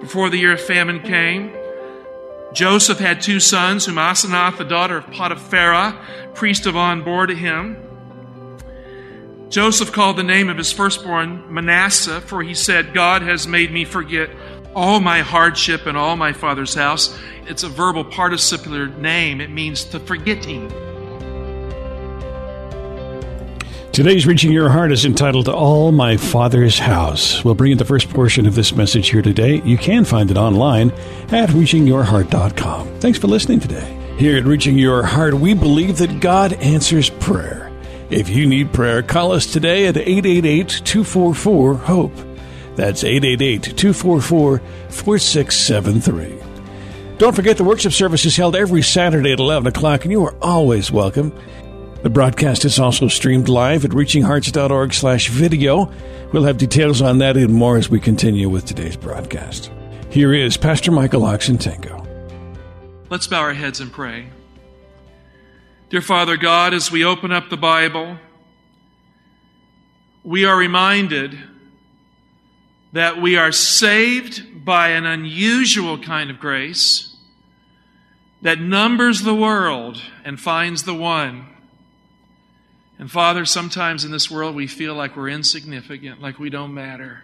Before the year of famine came, Joseph had two sons, whom Asenath, the daughter of Potiphera, priest of On, bore to him. Joseph called the name of his firstborn Manasseh, for he said, God has made me forget all my hardship and all my father's house. It's a verbal participial name, it means the forgetting. Today's Reaching Your Heart is entitled All My Father's House. We'll bring you the first portion of this message here today. You can find it online at reachingyourheart.com. Thanks for listening today. Here at Reaching Your Heart, we believe that God answers prayer. If you need prayer, call us today at 888 244 HOPE. That's 888 244 4673. Don't forget the worship service is held every Saturday at 11 o'clock, and you are always welcome. The broadcast is also streamed live at reachinghearts.org slash video. We'll have details on that and more as we continue with today's broadcast. Here is Pastor Michael Oxentenko. Let's bow our heads and pray. Dear Father God, as we open up the Bible, we are reminded that we are saved by an unusual kind of grace that numbers the world and finds the one and Father, sometimes in this world we feel like we're insignificant, like we don't matter.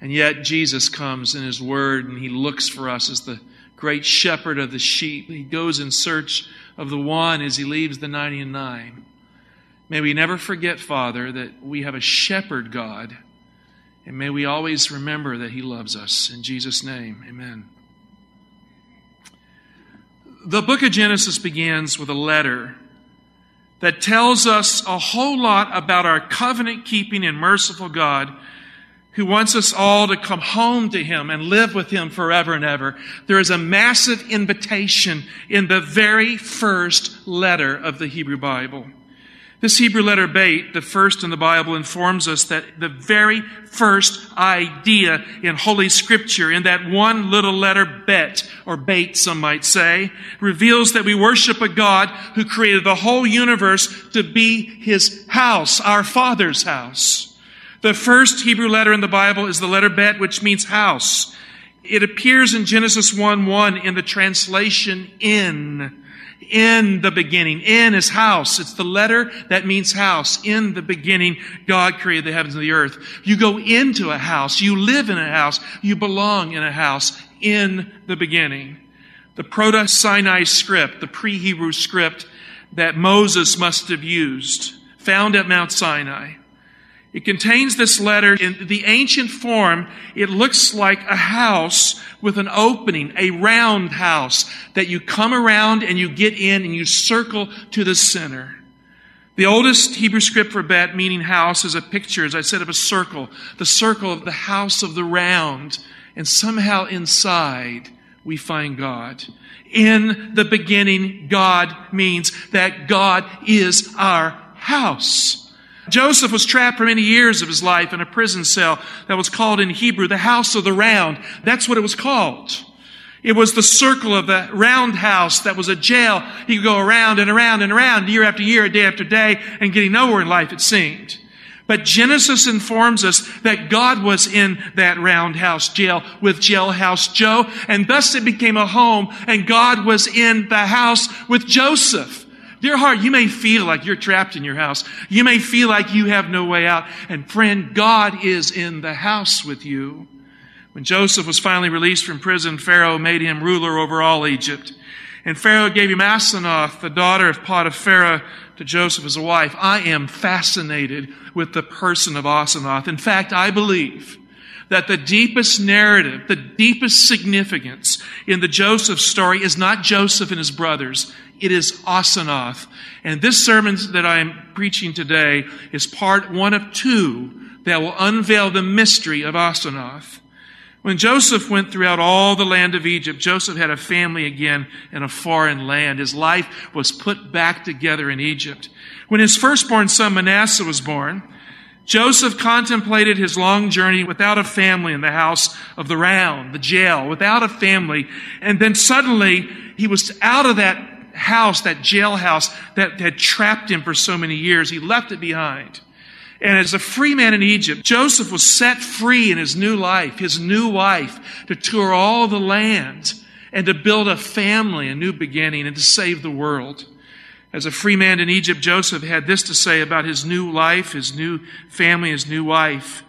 And yet Jesus comes in His Word and He looks for us as the great shepherd of the sheep. He goes in search of the one as He leaves the 99. May we never forget, Father, that we have a shepherd God. And may we always remember that He loves us. In Jesus' name, amen. The book of Genesis begins with a letter that tells us a whole lot about our covenant keeping and merciful God who wants us all to come home to Him and live with Him forever and ever. There is a massive invitation in the very first letter of the Hebrew Bible. This Hebrew letter bet, the first in the Bible, informs us that the very first idea in Holy Scripture, in that one little letter bet, or bait some might say, reveals that we worship a God who created the whole universe to be His house, our Father's house. The first Hebrew letter in the Bible is the letter bet, which means house. It appears in Genesis 1 1 in the translation in in the beginning. In is house. It's the letter that means house. In the beginning, God created the heavens and the earth. You go into a house. You live in a house. You belong in a house. In the beginning. The Proto-Sinai script, the pre-Hebrew script that Moses must have used, found at Mount Sinai. It contains this letter in the ancient form. It looks like a house with an opening, a round house that you come around and you get in and you circle to the center. The oldest Hebrew script for bet, meaning house, is a picture, as I said, of a circle. The circle of the house of the round. And somehow inside, we find God. In the beginning, God means that God is our house. Joseph was trapped for many years of his life in a prison cell that was called in Hebrew the house of the round. That's what it was called. It was the circle of the roundhouse that was a jail. He could go around and around and around year after year, day after day, and getting nowhere in life, it seemed. But Genesis informs us that God was in that roundhouse jail with jailhouse Joe, and thus it became a home, and God was in the house with Joseph. Dear heart, you may feel like you're trapped in your house. You may feel like you have no way out. And friend, God is in the house with you. When Joseph was finally released from prison, Pharaoh made him ruler over all Egypt. And Pharaoh gave him Asenath, the daughter of Potiphera, to Joseph as a wife. I am fascinated with the person of Asenath. In fact, I believe that the deepest narrative, the deepest significance in the Joseph story is not Joseph and his brothers. It is Asenath. And this sermon that I am preaching today is part one of two that will unveil the mystery of Asenath. When Joseph went throughout all the land of Egypt, Joseph had a family again in a foreign land. His life was put back together in Egypt. When his firstborn son Manasseh was born, Joseph contemplated his long journey without a family in the house of the round, the jail, without a family. And then suddenly he was out of that house, that jailhouse that had trapped him for so many years. He left it behind. And as a free man in Egypt, Joseph was set free in his new life, his new wife, to tour all the land and to build a family, a new beginning, and to save the world. As a free man in Egypt, Joseph had this to say about his new life, his new family, his new wife.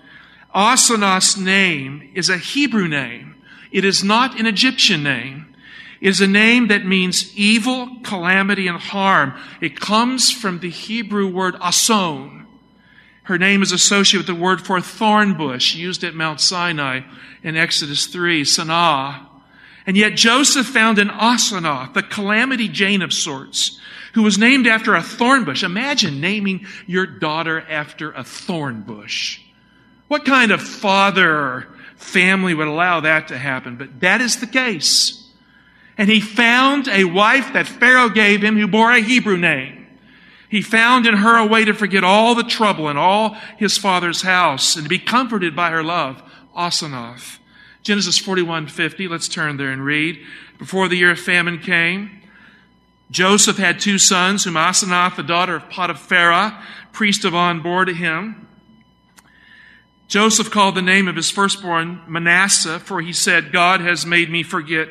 Asenath's name is a Hebrew name. It is not an Egyptian name. Is a name that means evil, calamity, and harm. It comes from the Hebrew word ason, her name is associated with the word for thorn bush used at Mount Sinai in Exodus 3, Sanah. And yet Joseph found an Asenath, the calamity Jane of sorts, who was named after a thorn bush. Imagine naming your daughter after a thorn bush. What kind of father or family would allow that to happen? But that is the case. And he found a wife that Pharaoh gave him who bore a Hebrew name. He found in her a way to forget all the trouble in all his father's house and to be comforted by her love. Asenath. Genesis 41, 50. Let's turn there and read. Before the year of famine came, Joseph had two sons, whom Asenath, the daughter of Potiphera, priest of On, bore to him. Joseph called the name of his firstborn Manasseh, for he said, God has made me forget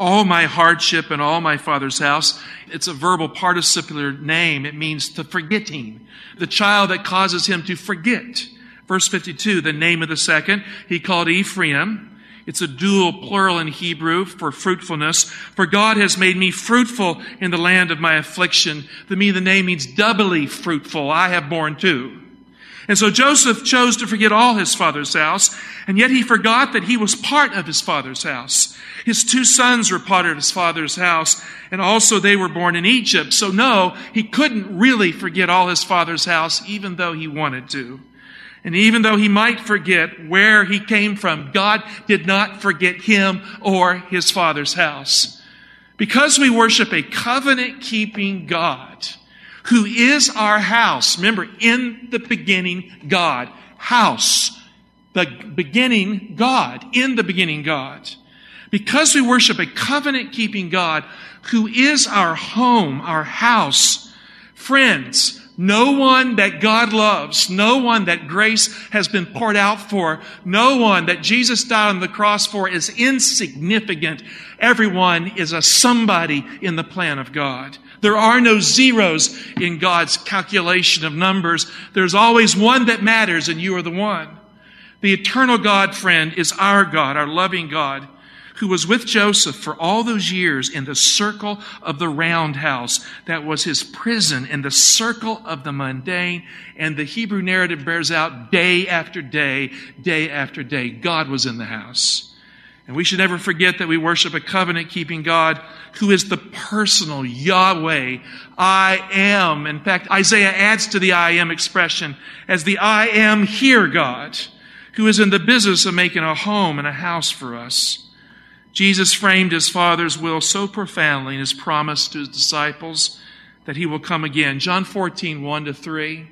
all my hardship and all my father's house. It's a verbal participial name. It means the forgetting. The child that causes him to forget. Verse 52, the name of the second, he called Ephraim. It's a dual plural in Hebrew for fruitfulness. For God has made me fruitful in the land of my affliction. To me, the name means doubly fruitful. I have borne too. And so Joseph chose to forget all his father's house, and yet he forgot that he was part of his father's house. His two sons were part of his father's house, and also they were born in Egypt. So no, he couldn't really forget all his father's house, even though he wanted to. And even though he might forget where he came from, God did not forget him or his father's house. Because we worship a covenant keeping God who is our house. Remember, in the beginning, God. House. The beginning, God. In the beginning, God. Because we worship a covenant keeping God who is our home, our house, friends, no one that God loves, no one that grace has been poured out for, no one that Jesus died on the cross for is insignificant. Everyone is a somebody in the plan of God. There are no zeros in God's calculation of numbers. There's always one that matters, and you are the one. The eternal God, friend, is our God, our loving God who was with Joseph for all those years in the circle of the roundhouse that was his prison, in the circle of the mundane. And the Hebrew narrative bears out day after day, day after day, God was in the house. And we should never forget that we worship a covenant keeping God who is the personal Yahweh. I am. In fact, Isaiah adds to the I am expression as the I am here God, who is in the business of making a home and a house for us. Jesus framed his Father's will so profoundly in his promise to his disciples that he will come again. John 14, 1 to 3.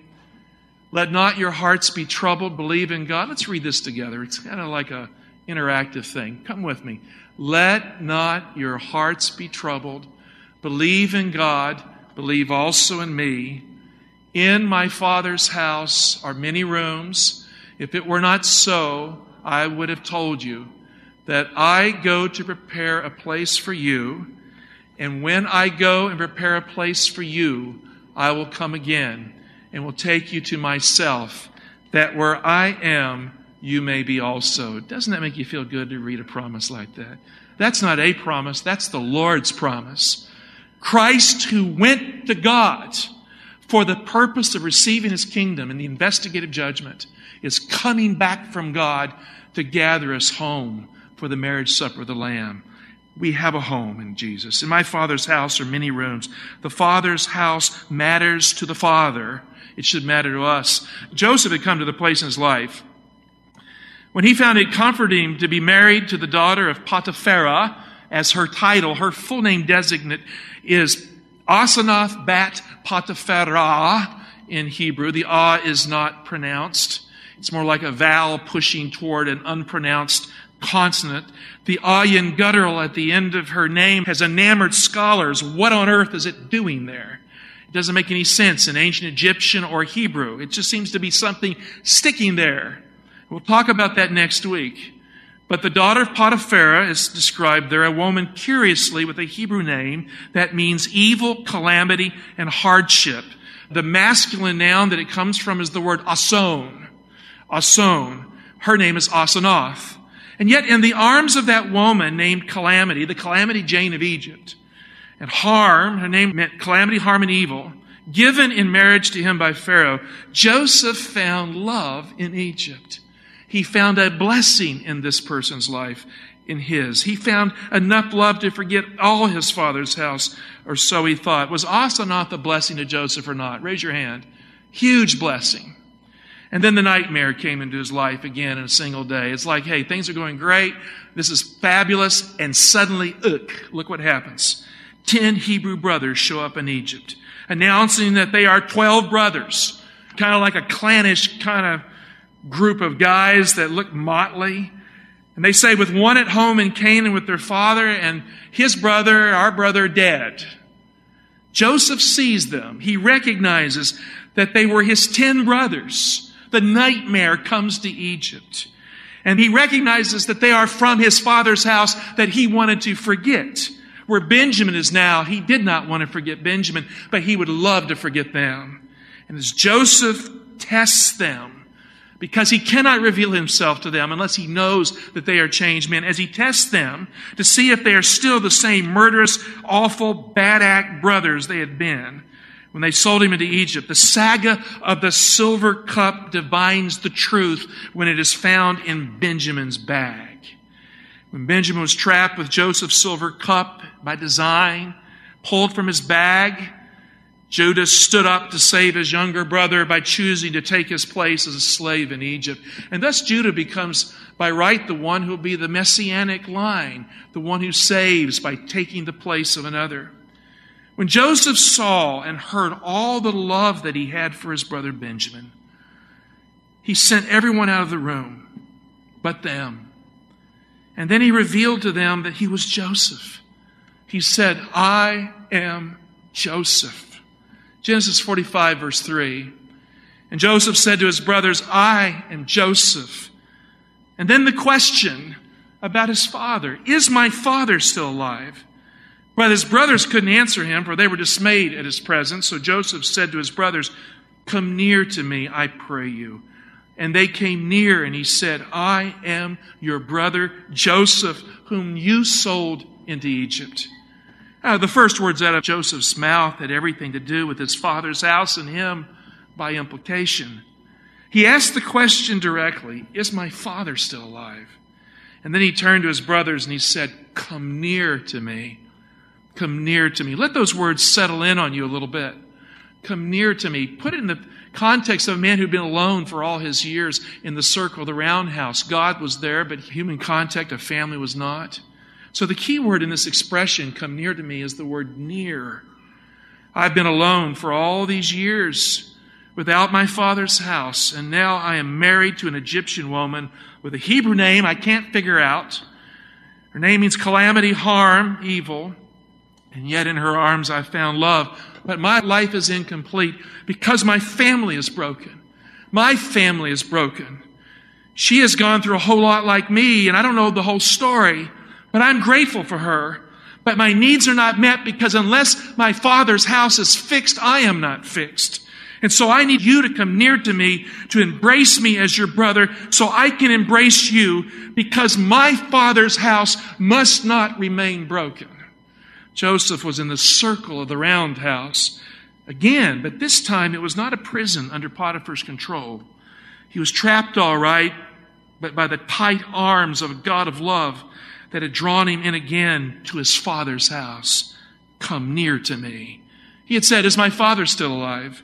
Let not your hearts be troubled. Believe in God. Let's read this together. It's kind of like a interactive thing. Come with me. Let not your hearts be troubled. Believe in God. Believe also in me. In my Father's house are many rooms. If it were not so, I would have told you that I go to prepare a place for you, and when I go and prepare a place for you, I will come again and will take you to myself, that where I am, you may be also. Doesn't that make you feel good to read a promise like that? That's not a promise, that's the Lord's promise. Christ, who went to God for the purpose of receiving his kingdom and the investigative judgment, is coming back from God to gather us home for the marriage supper of the Lamb. We have a home in Jesus. In my Father's house are many rooms. The Father's house matters to the Father. it should matter to us. Joseph had come to the place in his life when he found it comforting to be married to the daughter of Potipharah, as her title, her full name designate is Asenath Bat Potipharah in Hebrew. The ah is not pronounced. It's more like a vowel pushing toward an unpronounced consonant. The ayin guttural at the end of her name has enamored scholars. What on earth is it doing there? It doesn't make any sense in ancient Egyptian or Hebrew. It just seems to be something sticking there. We'll talk about that next week. But the daughter of Potiphera is described there, a woman curiously with a Hebrew name that means evil, calamity, and hardship. The masculine noun that it comes from is the word ason. Ason. Her name is Asenath. And yet in the arms of that woman named Calamity, the Calamity Jane of Egypt, and harm, her name meant calamity, harm, and evil, given in marriage to him by Pharaoh, Joseph found love in Egypt. He found a blessing in this person's life, in his. He found enough love to forget all his father's house, or so he thought. Was Asenath the blessing to Joseph or not? Raise your hand. Huge blessing. And then the nightmare came into his life again in a single day. It's like, hey, things are going great. This is fabulous. And suddenly, ugh, look what happens. Ten Hebrew brothers show up in Egypt, announcing that they are 12 brothers. Kind of like a clannish kind of group of guys that look motley. And they say, with one at home in Canaan with their father and his brother, our brother, dead. Joseph sees them. He recognizes that they were his ten brothers the nightmare comes to Egypt. And he recognizes that they are from his father's house that he wanted to forget. Where Benjamin is now, he did not want to forget Benjamin, but he would love to forget them. And as Joseph tests them, because he cannot reveal himself to them unless he knows that they are changed men, as he tests them to see if they are still the same murderous, awful, bad act brothers they had been, when they sold him into Egypt. The saga of the silver cup divines the truth when it is found in Benjamin's bag. When Benjamin was trapped with Joseph's silver cup by design, pulled from his bag, Judah stood up to save his younger brother by choosing to take his place as a slave in Egypt. And thus Judah becomes, by right, the one who will be the messianic line, the one who saves by taking the place of another. When Joseph saw and heard all the love that he had for his brother Benjamin, he sent everyone out of the room but them. And then he revealed to them that he was Joseph. He said, I am Joseph. Genesis 45, verse 3. And Joseph said to his brothers, I am Joseph. And then the question about his father Is my father still alive? But his brothers couldn't answer him, for they were dismayed at his presence. So Joseph said to his brothers, Come near to me, I pray you. And they came near, and he said, I am your brother Joseph, whom you sold into Egypt. Now, the first words out of Joseph's mouth had everything to do with his father's house and him by implication. He asked the question directly Is my father still alive? And then he turned to his brothers and he said, Come near to me. Come near to me. Let those words settle in on you a little bit. Come near to me. Put it in the context of a man who'd been alone for all his years in the circle, of the roundhouse. God was there, but human contact of family was not. So the key word in this expression, come near to me, is the word near. I've been alone for all these years without my father's house, and now I am married to an Egyptian woman with a Hebrew name I can't figure out. Her name means calamity, harm, evil. And yet in her arms I found love. But my life is incomplete because my family is broken. My family is broken. She has gone through a whole lot like me, and I don't know the whole story, but I'm grateful for her. But my needs are not met because unless my father's house is fixed, I am not fixed. And so I need you to come near to me, to embrace me as your brother, so I can embrace you because my father's house must not remain broken. Joseph was in the circle of the roundhouse again, but this time it was not a prison under Potiphar's control. He was trapped all right, but by the tight arms of a God of love that had drawn him in again to his father's house. Come near to me. He had said, Is my father still alive?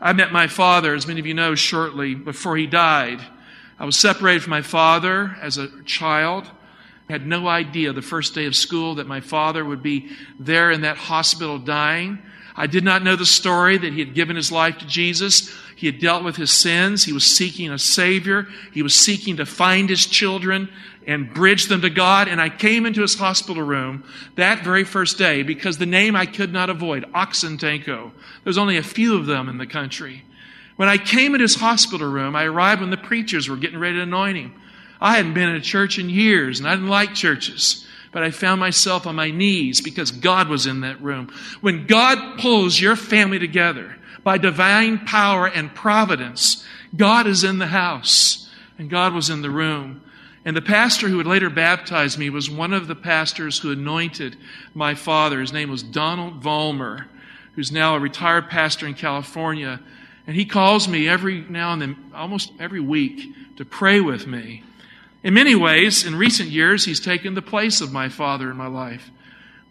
I met my father, as many of you know, shortly before he died. I was separated from my father as a child. I had no idea the first day of school that my father would be there in that hospital dying. I did not know the story that he had given his life to Jesus. He had dealt with his sins. He was seeking a Savior. He was seeking to find his children and bridged them to God. And I came into his hospital room that very first day because the name I could not avoid, Oxentenko. There's only a few of them in the country. When I came into his hospital room, I arrived when the preachers were getting ready to anoint him. I hadn't been in a church in years, and I didn't like churches. But I found myself on my knees because God was in that room. When God pulls your family together by divine power and providence, God is in the house and God was in the room. And the pastor who would later baptize me was one of the pastors who anointed my father. His name was Donald Vollmer, who's now a retired pastor in California. And he calls me every now and then, almost every week, to pray with me. In many ways, in recent years, he's taken the place of my father in my life.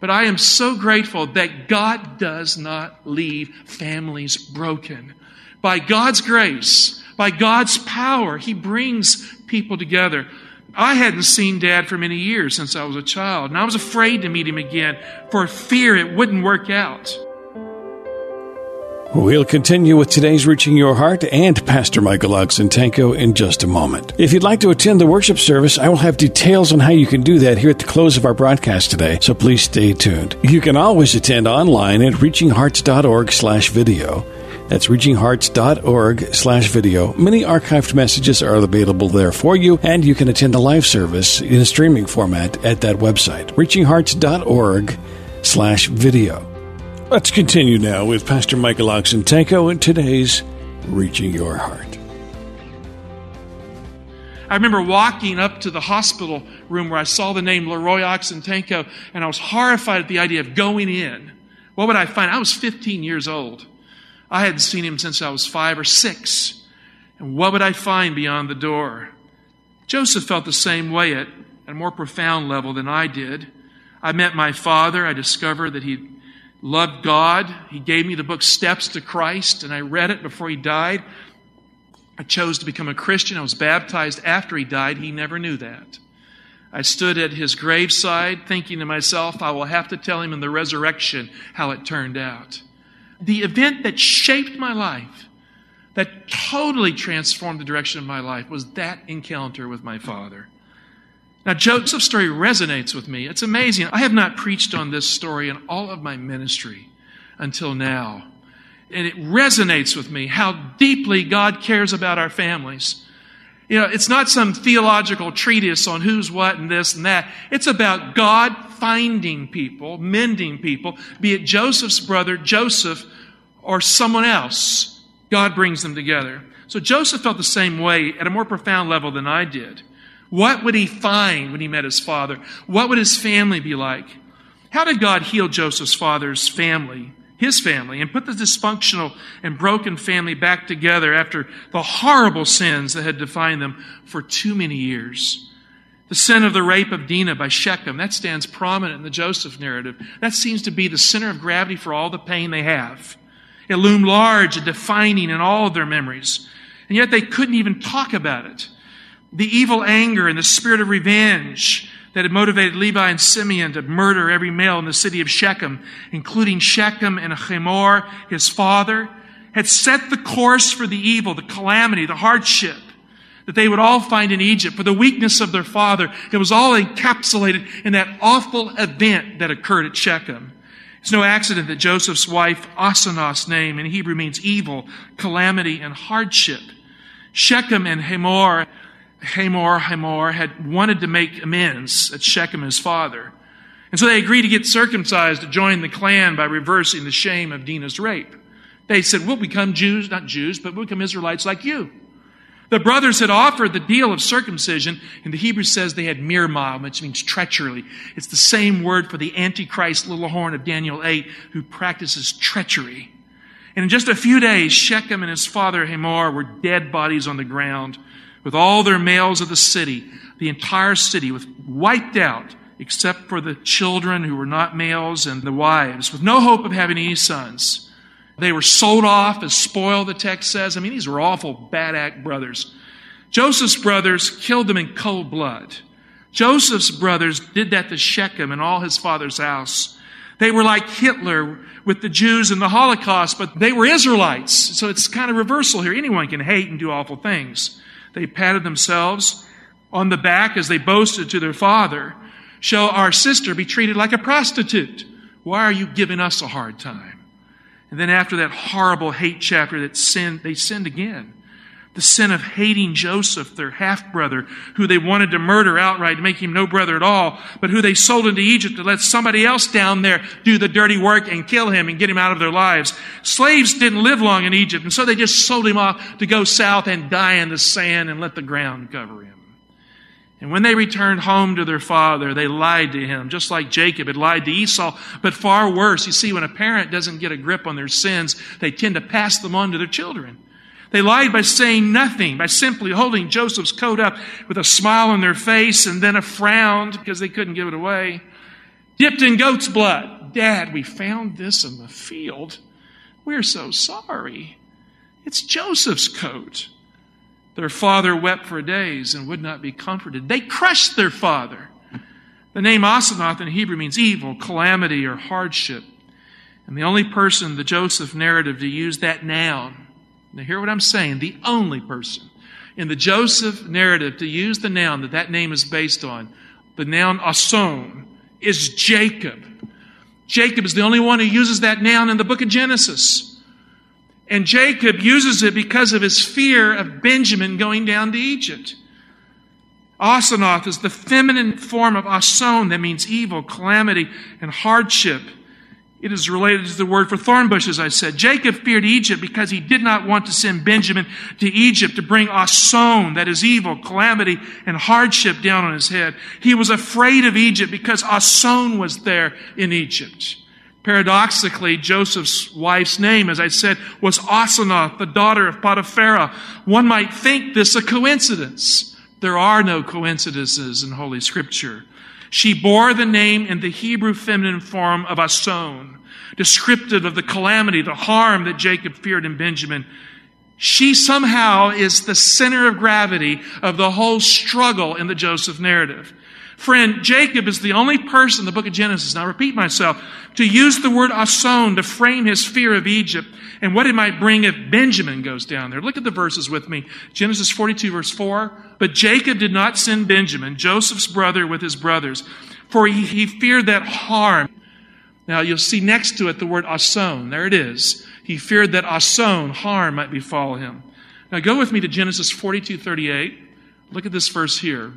But I am so grateful that God does not leave families broken. By God's grace, by God's power, He brings people together. I hadn't seen Dad for many years since I was a child, and I was afraid to meet him again for fear it wouldn't work out. We'll continue with today's Reaching Your Heart and Pastor Michael Oxentenko in just a moment. If you'd like to attend the worship service, I will have details on how you can do that here at the close of our broadcast today, so please stay tuned. You can always attend online at reachinghearts.org slash video. That's reachinghearts.org slash video. Many archived messages are available there for you, and you can attend the live service in a streaming format at that website, reachinghearts.org slash video. Let's continue now with Pastor Michael Oxentenko in today's Reaching Your Heart. I remember walking up to the hospital room where I saw the name Leroy Oxentenko, and I was horrified at the idea of going in. What would I find? I was 15 years old. I hadn't seen him since I was five or six. And what would I find beyond the door? Joseph felt the same way at, a more profound level than I did. I met my father. I discovered that he loved God. He gave me the book Steps to Christ, and I read it before he died. I chose to become a Christian. I was baptized after he died. He never knew that. I stood at his graveside thinking to myself, I will have to tell him in the resurrection how it turned out. The event that shaped my life, that totally transformed the direction of my life, was that encounter with my father. Now, Joseph's story resonates with me. It's amazing. I have not preached on this story in all of my ministry until now. And it resonates with me how deeply God cares about our families. You know, it's not some theological treatise on who's what and this and that. It's about God finding people, mending people, be it Joseph's brother, Joseph, or someone else. God brings them together. So Joseph felt the same way at a more profound level than I did. What would he find when he met his father? What would his family be like? How did God heal Joseph's father's family, his family, and put the dysfunctional and broken family back together after the horrible sins that had defined them for too many years? The sin of the rape of Dinah by Shechem, that stands prominent in the Joseph narrative. That seems to be the center of gravity for all the pain they have. It loomed large and defining in all of their memories. And yet they couldn't even talk about it the evil anger and the spirit of revenge that had motivated Levi and Simeon to murder every male in the city of Shechem, including Shechem and Hamor, his father, had set the course for the evil, the calamity, the hardship that they would all find in Egypt for the weakness of their father. It was all encapsulated in that awful event that occurred at Shechem. It's no accident that Joseph's wife, Asenath's name in Hebrew means evil, calamity, and hardship. Shechem and Hamor Hamor, Hamor had wanted to make amends at Shechem, his father. And so they agreed to get circumcised to join the clan by reversing the shame of Dinah's rape. They said, We'll become Jews, not Jews, but we'll become Israelites like you. The brothers had offered the deal of circumcision, and the Hebrew says they had mirma, which means treachery. It's the same word for the Antichrist little horn of Daniel 8 who practices treachery. And in just a few days, Shechem and his father Hamor were dead bodies on the ground with all their males of the city. The entire city was wiped out except for the children who were not males and the wives, with no hope of having any sons. They were sold off as spoil, the text says. I mean, these were awful bad act brothers. Joseph's brothers killed them in cold blood. Joseph's brothers did that to Shechem and all his father's house. They were like Hitler with the Jews in the Holocaust, but they were Israelites. So it's kind of reversal here. Anyone can hate and do awful things. They patted themselves on the back as they boasted to their father, Shall our sister be treated like a prostitute? Why are you giving us a hard time? And then after that horrible hate chapter that sin, they sinned again the sin of hating Joseph, their half brother, who they wanted to murder outright to make him no brother at all, but who they sold into Egypt to let somebody else down there do the dirty work and kill him and get him out of their lives. Slaves didn't live long in Egypt, and so they just sold him off to go south and die in the sand and let the ground cover him. And when they returned home to their father, they lied to him, just like Jacob had lied to Esau, but far worse. You see, when a parent doesn't get a grip on their sins, they tend to pass them on to their children. They lied by saying nothing, by simply holding Joseph's coat up with a smile on their face and then a frown because they couldn't give it away. Dipped in goat's blood. Dad, we found this in the field. We're so sorry. It's Joseph's coat. Their father wept for days and would not be comforted. They crushed their father. The name Asenath in Hebrew means evil, calamity, or hardship. And the only person, the Joseph narrative, to use that noun now, hear what I'm saying. The only person in the Joseph narrative to use the noun that that name is based on, the noun ason, is Jacob. Jacob is the only one who uses that noun in the book of Genesis. And Jacob uses it because of his fear of Benjamin going down to Egypt. Asenath is the feminine form of ason that means evil, calamity, and hardship. It is related to the word for thorn bushes, I said. Jacob feared Egypt because he did not want to send Benjamin to Egypt to bring Ason, that is evil, calamity, and hardship down on his head. He was afraid of Egypt because Ason was there in Egypt. Paradoxically, Joseph's wife's name, as I said, was Asenath, the daughter of Potiphera. One might think this a coincidence. There are no coincidences in Holy Scripture. She bore the name in the Hebrew feminine form of Ason, descriptive of the calamity, the harm that Jacob feared in Benjamin. She somehow is the center of gravity of the whole struggle in the Joseph narrative. Friend, Jacob is the only person in the book of Genesis, now I repeat myself, to use the word ason to frame his fear of Egypt and what it might bring if Benjamin goes down there. Look at the verses with me. Genesis 42 verse 4. But Jacob did not send Benjamin, Joseph's brother, with his brothers, for he, he feared that harm. Now you'll see next to it the word ason. There it is. He feared that ason, harm, might befall him. Now go with me to Genesis 42 38. Look at this verse here.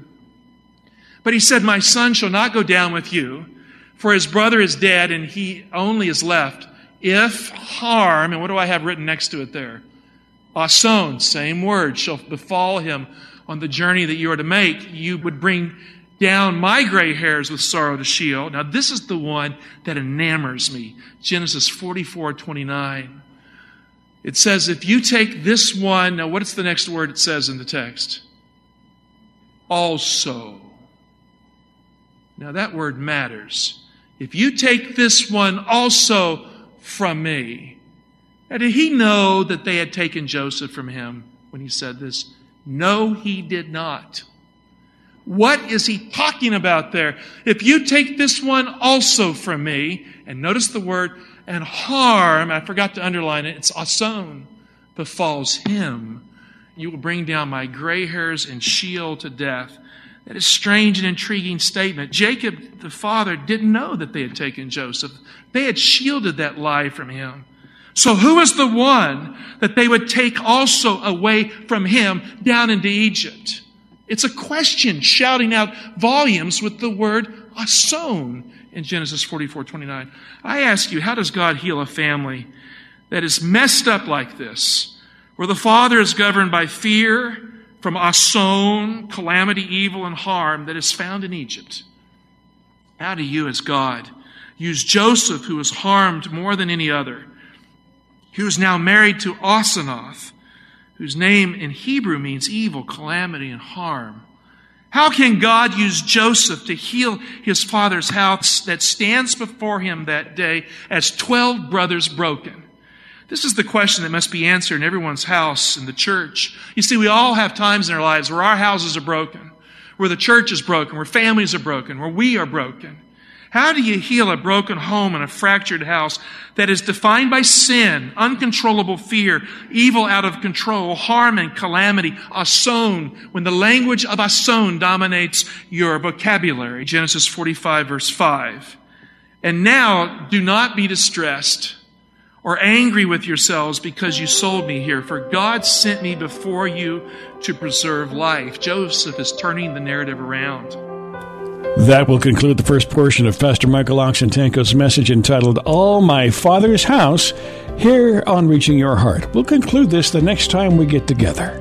But he said, My son shall not go down with you, for his brother is dead and he only is left. If harm, and what do I have written next to it there? Ason, same word, shall befall him on the journey that you are to make, you would bring down my gray hairs with sorrow to Sheol. Now, this is the one that enamors me. Genesis 44 29. It says, if you take this one, now what's the next word it says in the text? Also. Now that word matters. If you take this one also from me. Now, did he know that they had taken Joseph from him when he said this? No, he did not. What is he talking about there? If you take this one also from me, and notice the word, and harm, I forgot to underline it, it's ason, befalls him, you will bring down my gray hairs and Sheol to death. That is strange and intriguing statement. Jacob, the father, didn't know that they had taken Joseph. They had shielded that lie from him. So who is the one that they would take also away from him down into Egypt? It's a question shouting out volumes with the word ason in Genesis 44, 29. I ask you, how does God heal a family that is messed up like this, where the father is governed by fear, from Ason, calamity, evil, and harm that is found in Egypt. How do you, as God, use Joseph, who was harmed more than any other, who is now married to Asenath, whose name in Hebrew means evil, calamity, and harm? How can God use Joseph to heal his father's house that stands before him that day as 12 brothers broken? This is the question that must be answered in everyone's house in the church. You see, we all have times in our lives where our houses are broken, where the church is broken, where families are broken, where we are broken. How do you heal a broken home and a fractured house that is defined by sin, uncontrollable fear, evil out of control, harm and calamity, ason, when the language of ason dominates your vocabulary? Genesis 45 verse 5. And now do not be distressed or angry with yourselves because you sold me here, for God sent me before you to preserve life. Joseph is turning the narrative around. That will conclude the first portion of Pastor Michael Oxentenko's message entitled All My Father's House here on Reaching Your Heart. We'll conclude this the next time we get together.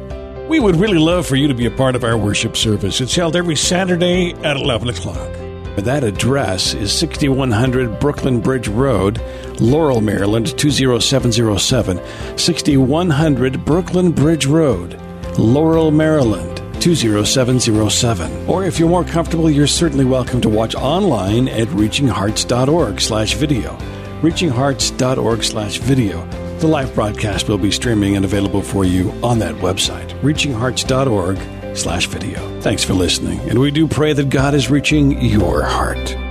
We would really love for you to be a part of our worship service. It's held every Saturday at 11 o'clock. That address is 6100 Brooklyn Bridge Road, Laurel, Maryland 20707. 6100 Brooklyn Bridge Road, Laurel, Maryland 20707. Or if you're more comfortable, you're certainly welcome to watch online at reachinghearts.org slash video. reachinghearts.org slash video. The live broadcast will be streaming and available for you on that website, reachinghearts.org slash video. Thanks for listening, and we do pray that God is reaching your heart.